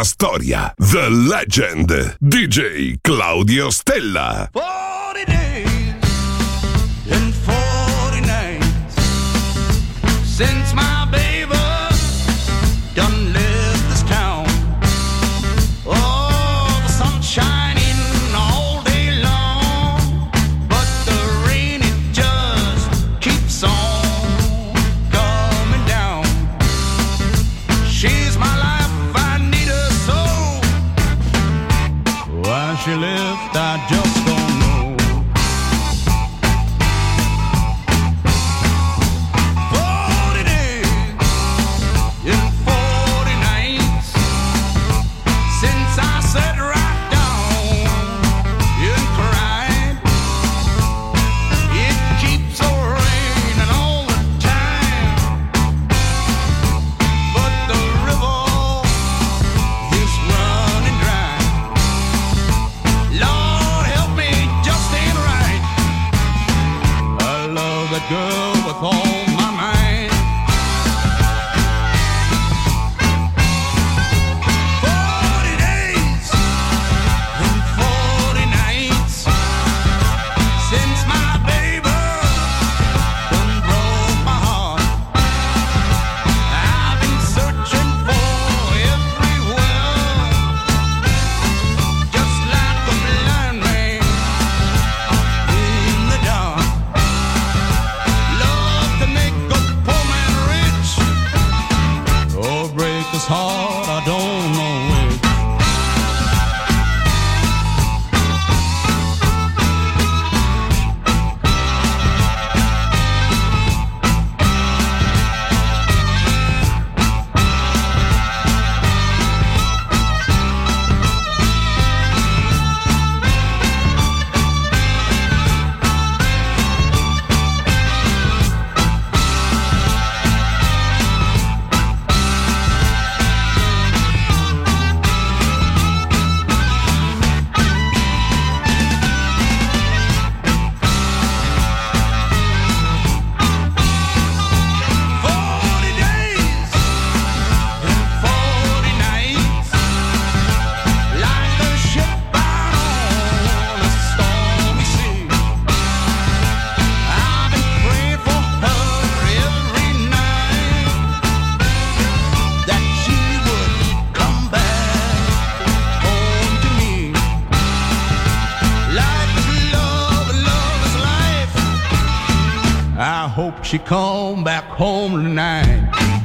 la storia. The Legend. DJ Claudio Stella. 40 days and 40 nights since my baby. She come back home tonight.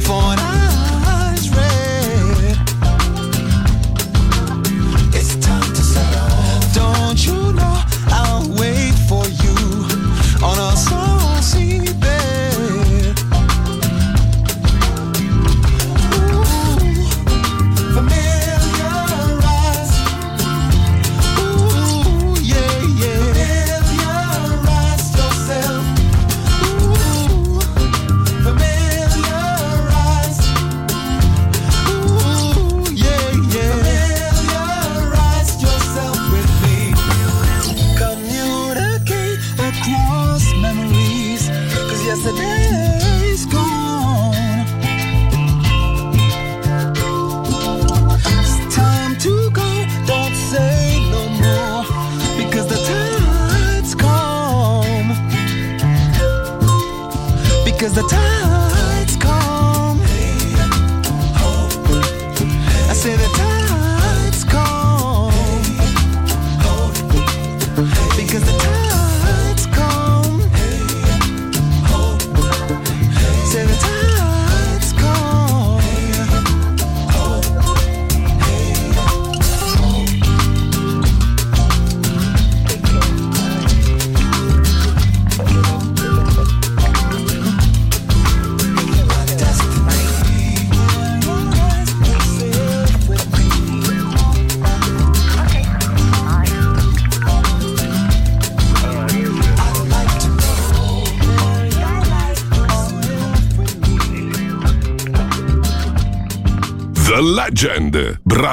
before.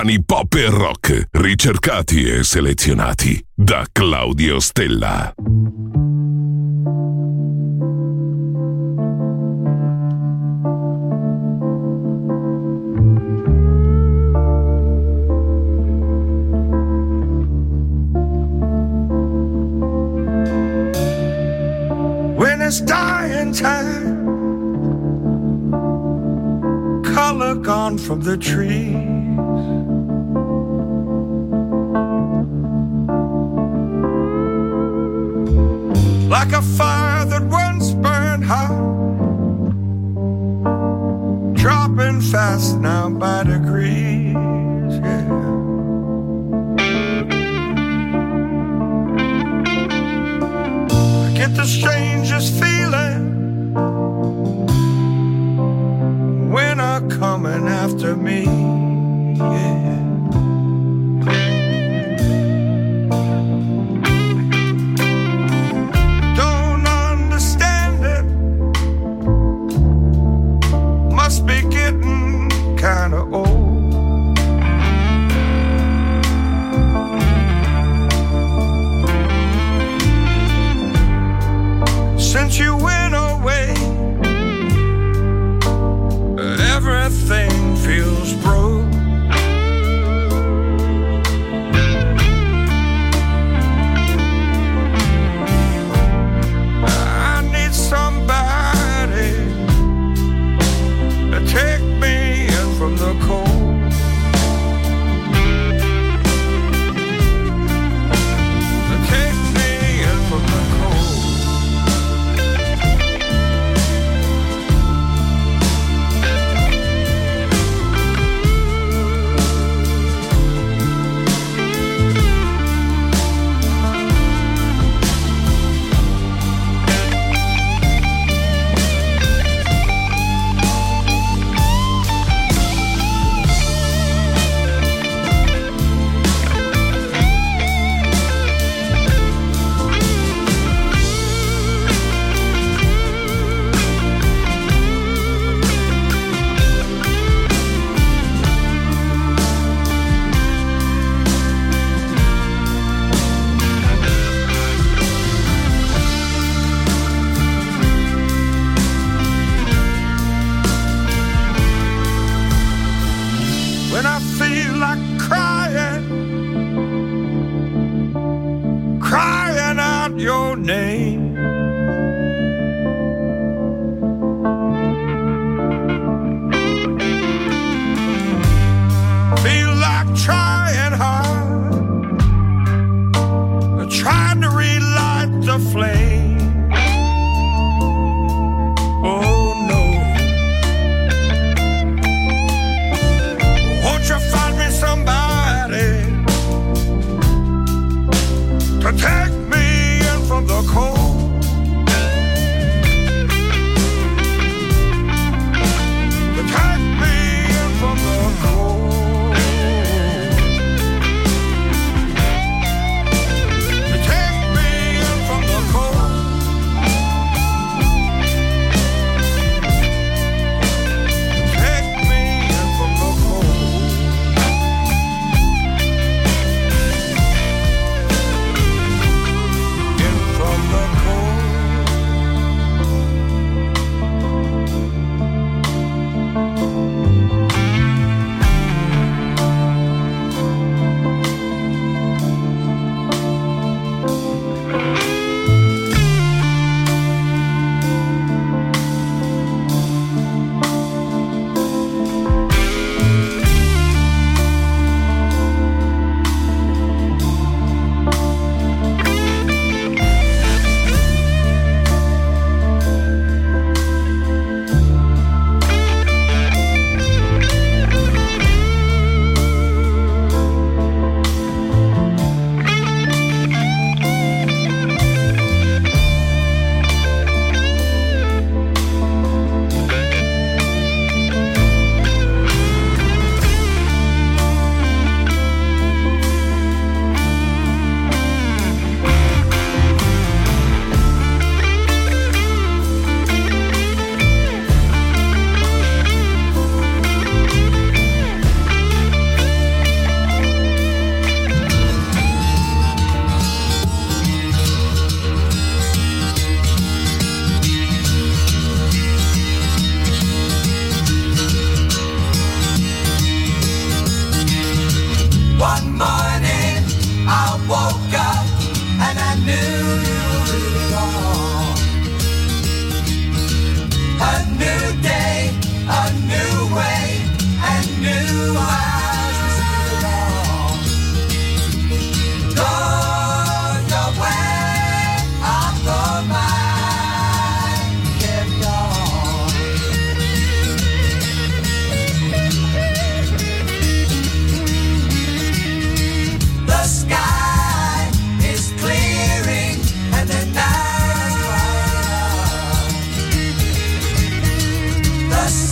brani pop e rock, ricercati e selezionati da Claudio Stella. When it's dying time, color gone from the tree.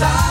side.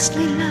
ghostly.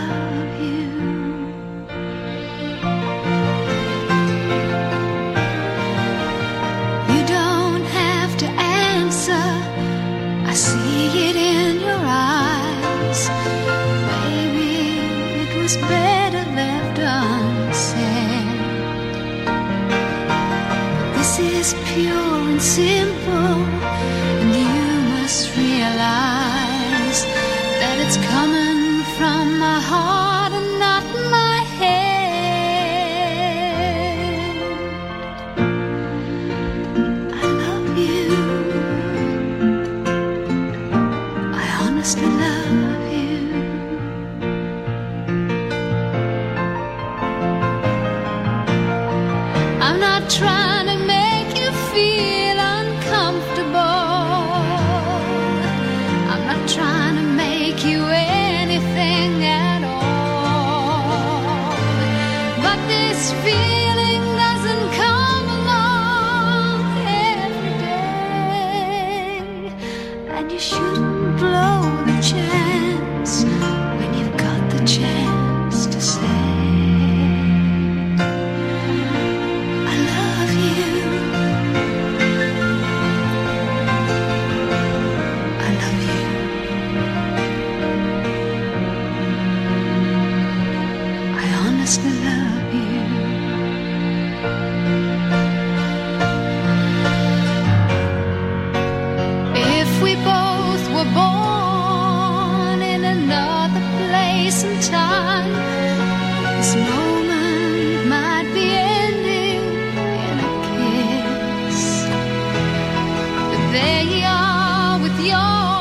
There you are with your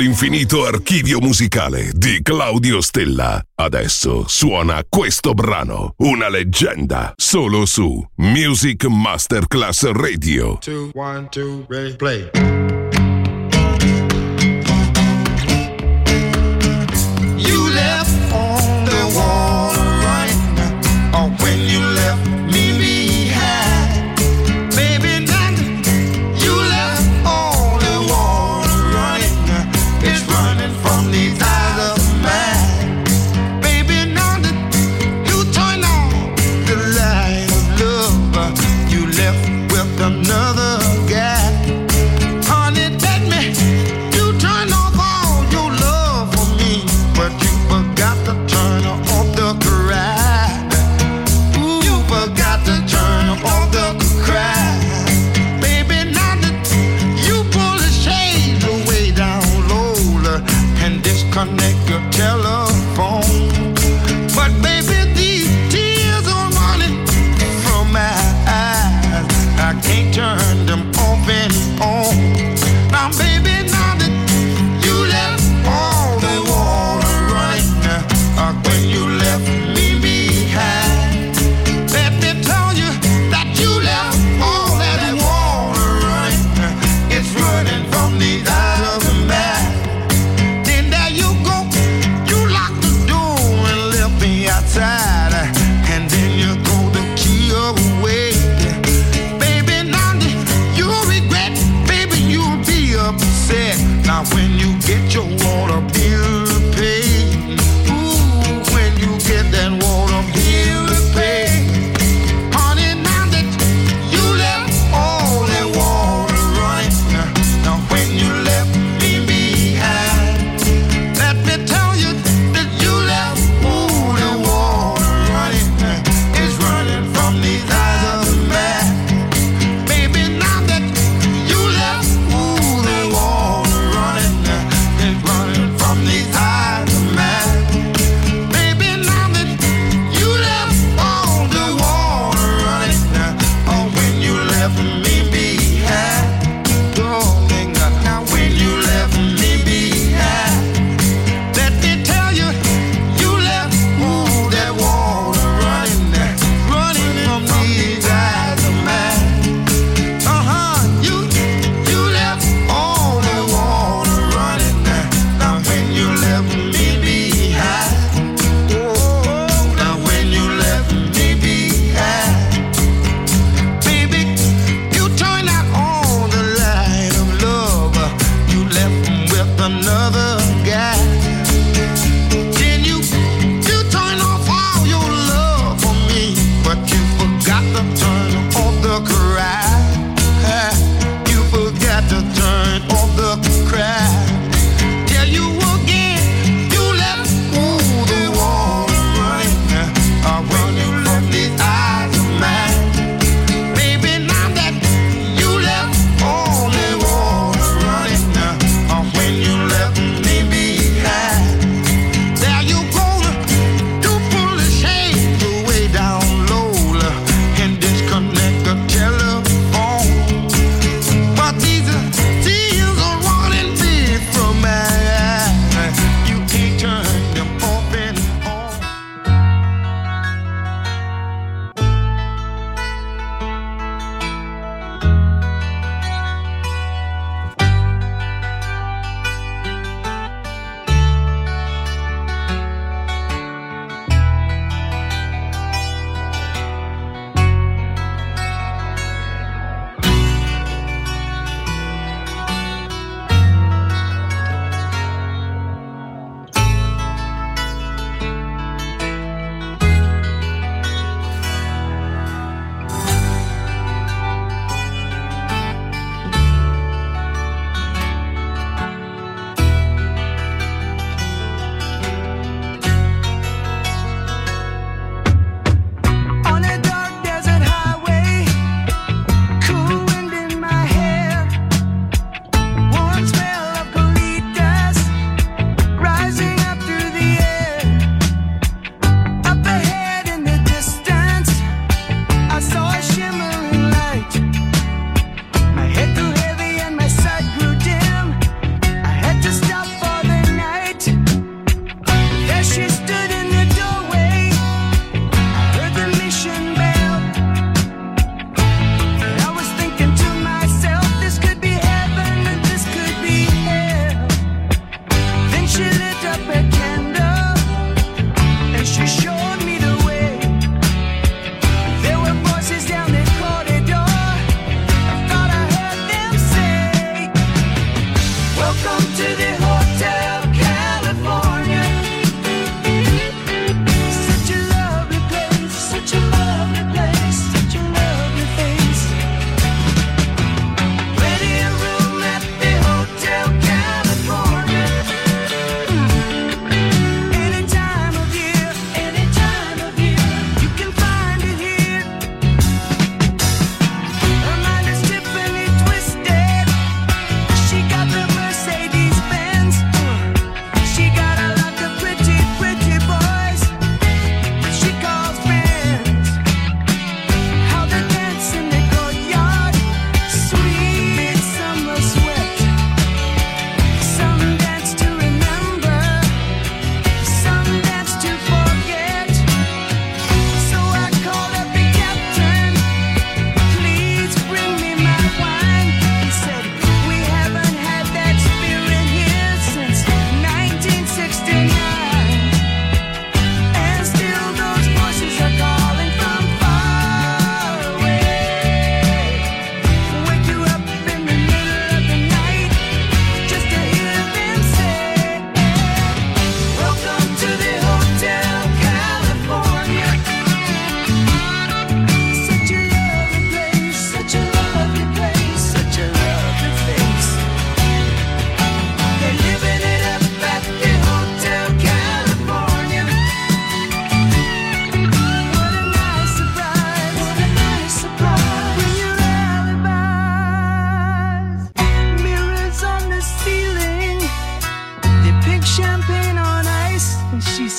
all'infinito archivio musicale di Claudio Stella. Adesso suona questo brano, una leggenda, solo su Music Masterclass Radio. Two, one, two, ready, play.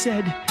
said,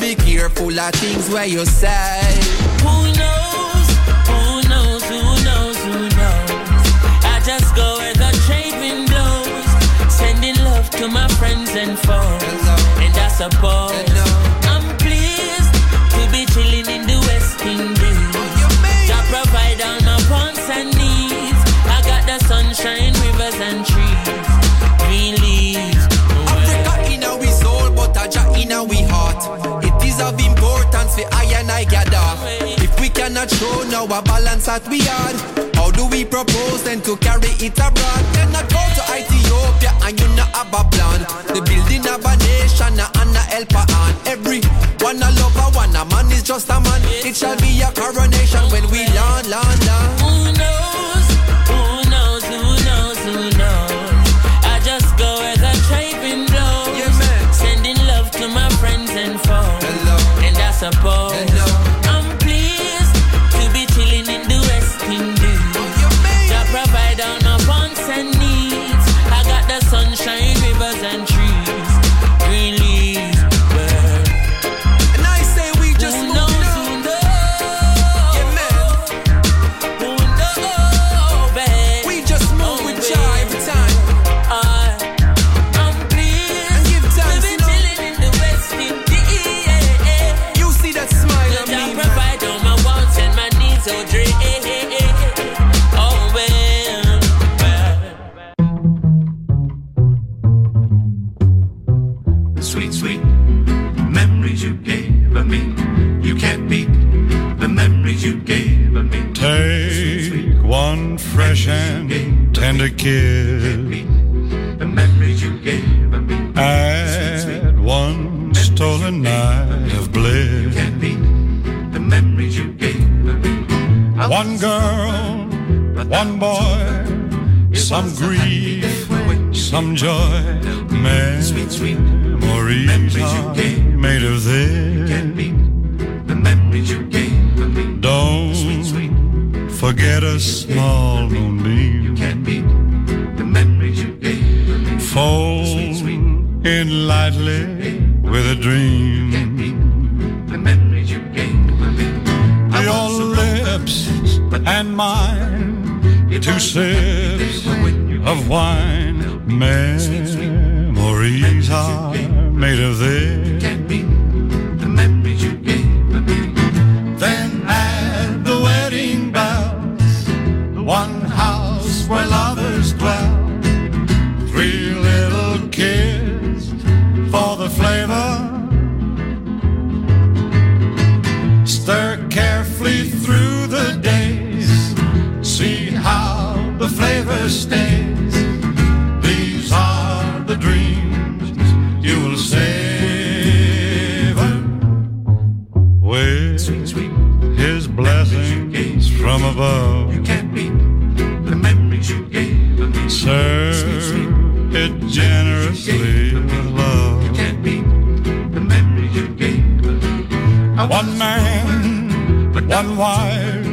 Be careful of things where you say. Who knows? Who knows? Who knows? Who knows? I just go where the trade blows. Sending love to my friends and foes. And I suppose I'm pleased to be chilling in the West Indies. I provide all my wants and needs. I got the sunshine, rivers and trees. Green leaves. Africa in our soul, but Aja in our heart is of importance for I and I gather. If we cannot show now a balance that we had, how do we propose then to carry it abroad? Then I go to Ethiopia and you not have a plan. The building of a nation and a helper and every one a lover, one a man is just a man. It shall be a coronation when we land, land. the flavor stays. These are the dreams you will savor. Wait, sweet, sweet, his blessings from above. You can't beat the memories you gave me. Serve sweet, sweet, it generously with love. You can't beat the memories you gave me. One man, one wife,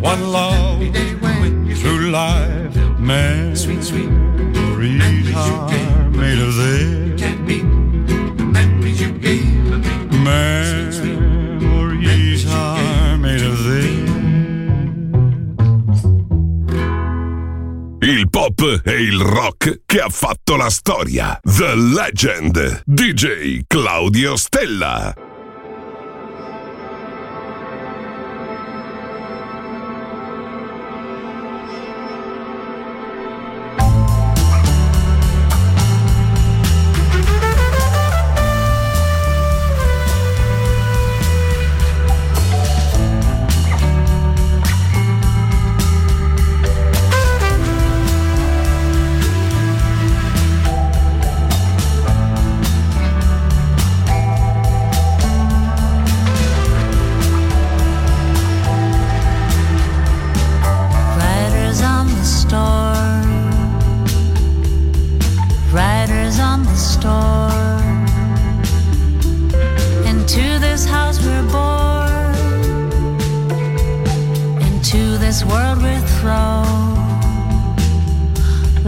one love. life. Man, sweet, sweet memories are made of this. Can't beat memories you gave me. Memories are made of this. Il pop è il rock che ha fatto la storia. The Legend. DJ Claudio Stella.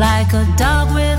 like a dog with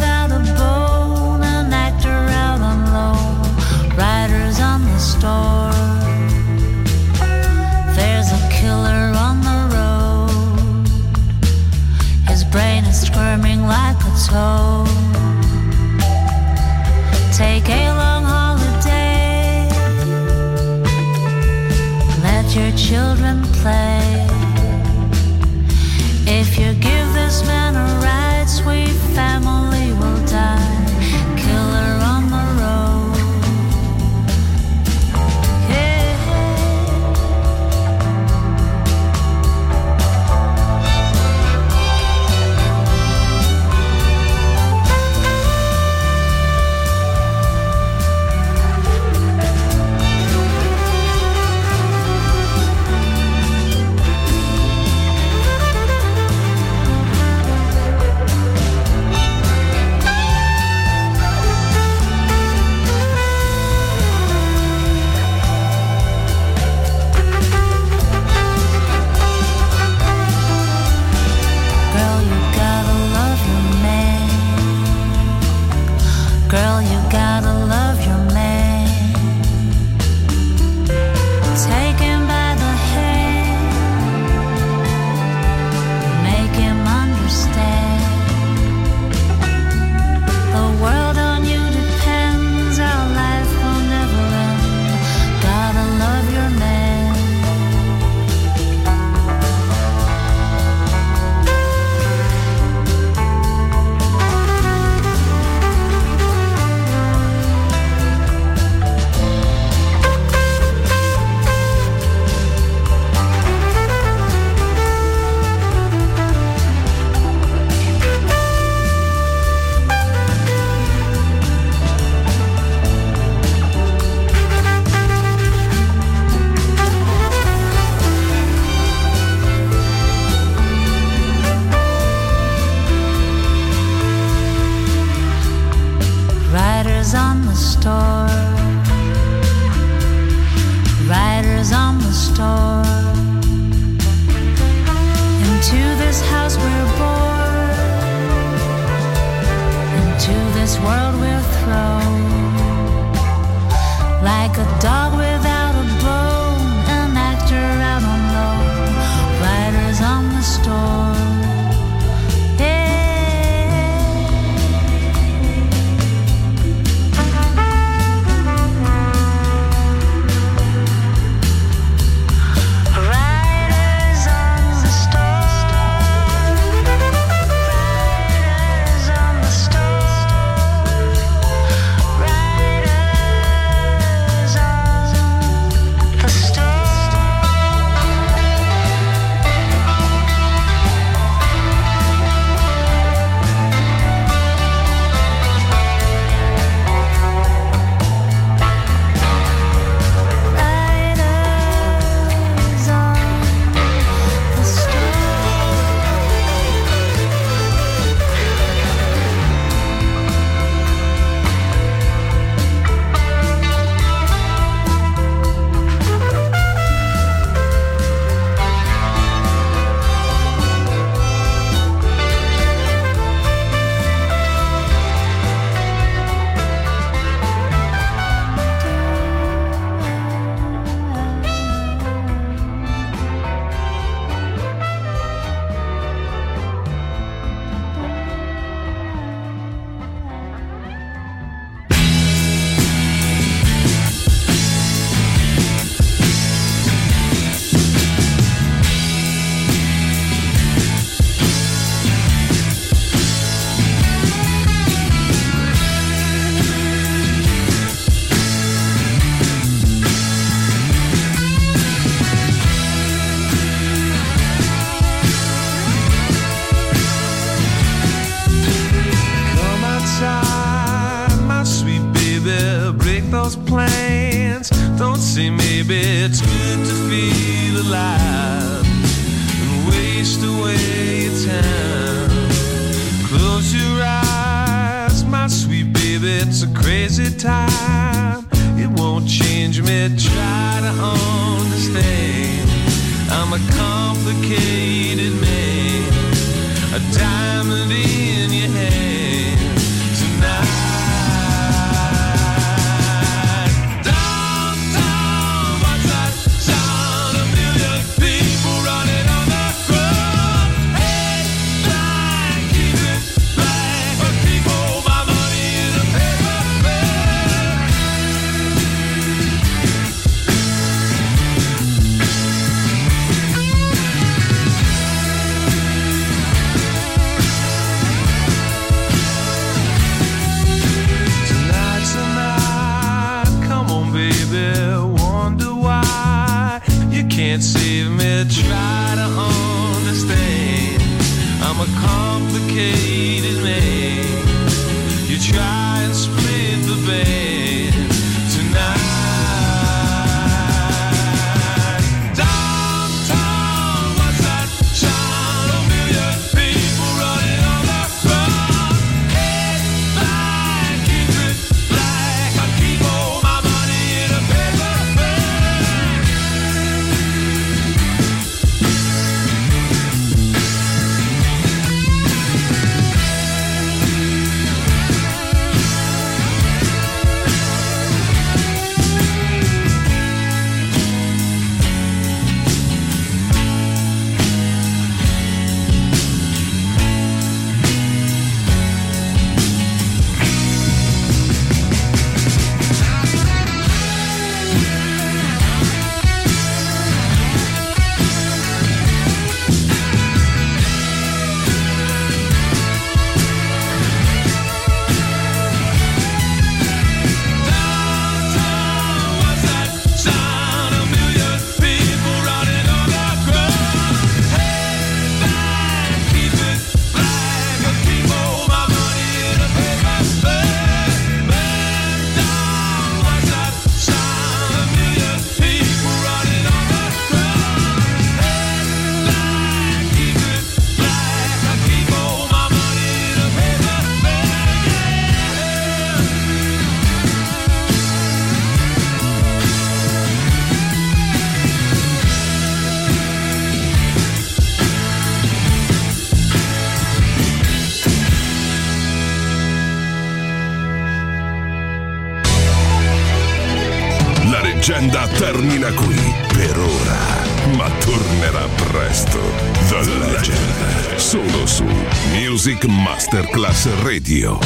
Radio.